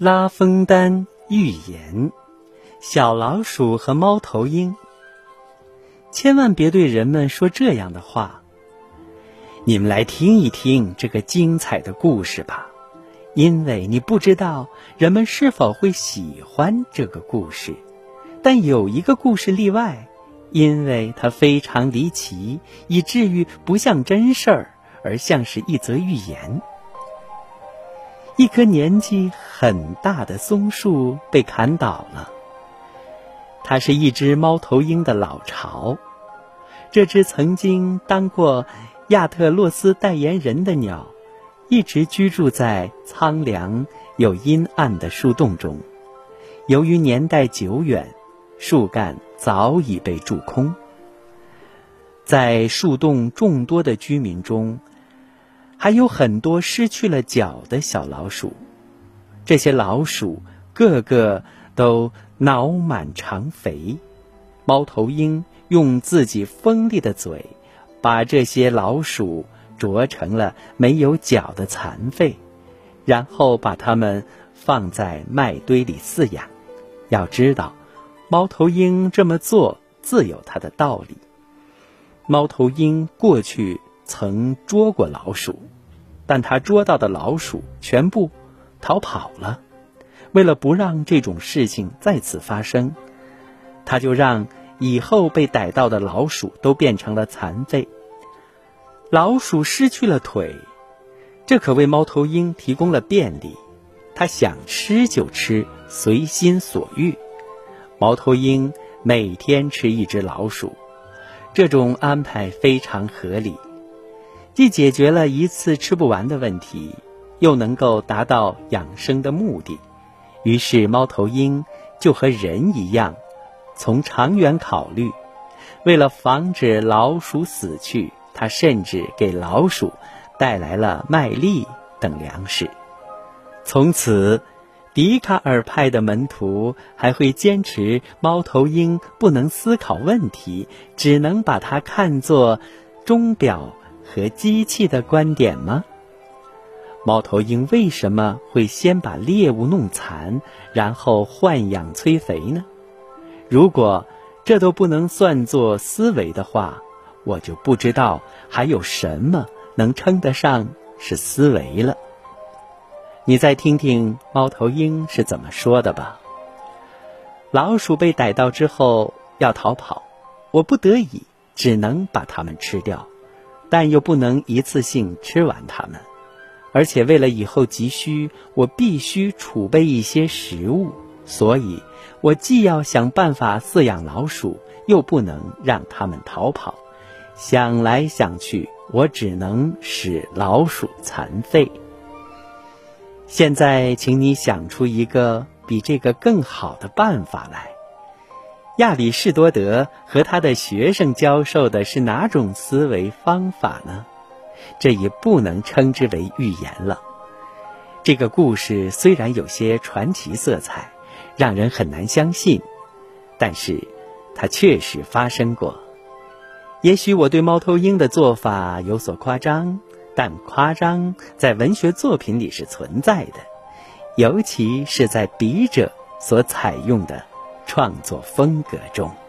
拉封丹寓言：小老鼠和猫头鹰。千万别对人们说这样的话。你们来听一听这个精彩的故事吧，因为你不知道人们是否会喜欢这个故事。但有一个故事例外，因为它非常离奇，以至于不像真事儿，而像是一则寓言。一棵年纪很大的松树被砍倒了。它是一只猫头鹰的老巢。这只曾经当过亚特洛斯代言人的鸟，一直居住在苍凉又阴暗的树洞中。由于年代久远，树干早已被蛀空。在树洞众多的居民中，还有很多失去了脚的小老鼠，这些老鼠个个都脑满肠肥。猫头鹰用自己锋利的嘴，把这些老鼠啄成了没有脚的残废，然后把它们放在麦堆里饲养。要知道，猫头鹰这么做自有它的道理。猫头鹰过去。曾捉过老鼠，但他捉到的老鼠全部逃跑了。为了不让这种事情再次发生，他就让以后被逮到的老鼠都变成了残废。老鼠失去了腿，这可为猫头鹰提供了便利，它想吃就吃，随心所欲。猫头鹰每天吃一只老鼠，这种安排非常合理。既解决了一次吃不完的问题，又能够达到养生的目的，于是猫头鹰就和人一样，从长远考虑，为了防止老鼠死去，它甚至给老鼠带来了麦粒等粮食。从此，笛卡尔派的门徒还会坚持猫头鹰不能思考问题，只能把它看作钟表。和机器的观点吗？猫头鹰为什么会先把猎物弄残，然后豢养催肥呢？如果这都不能算作思维的话，我就不知道还有什么能称得上是思维了。你再听听猫头鹰是怎么说的吧。老鼠被逮到之后要逃跑，我不得已只能把它们吃掉。但又不能一次性吃完它们，而且为了以后急需，我必须储备一些食物，所以，我既要想办法饲养老鼠，又不能让它们逃跑。想来想去，我只能使老鼠残废。现在，请你想出一个比这个更好的办法来。亚里士多德和他的学生教授的是哪种思维方法呢？这也不能称之为寓言了。这个故事虽然有些传奇色彩，让人很难相信，但是它确实发生过。也许我对猫头鹰的做法有所夸张，但夸张在文学作品里是存在的，尤其是在笔者所采用的。创作风格中。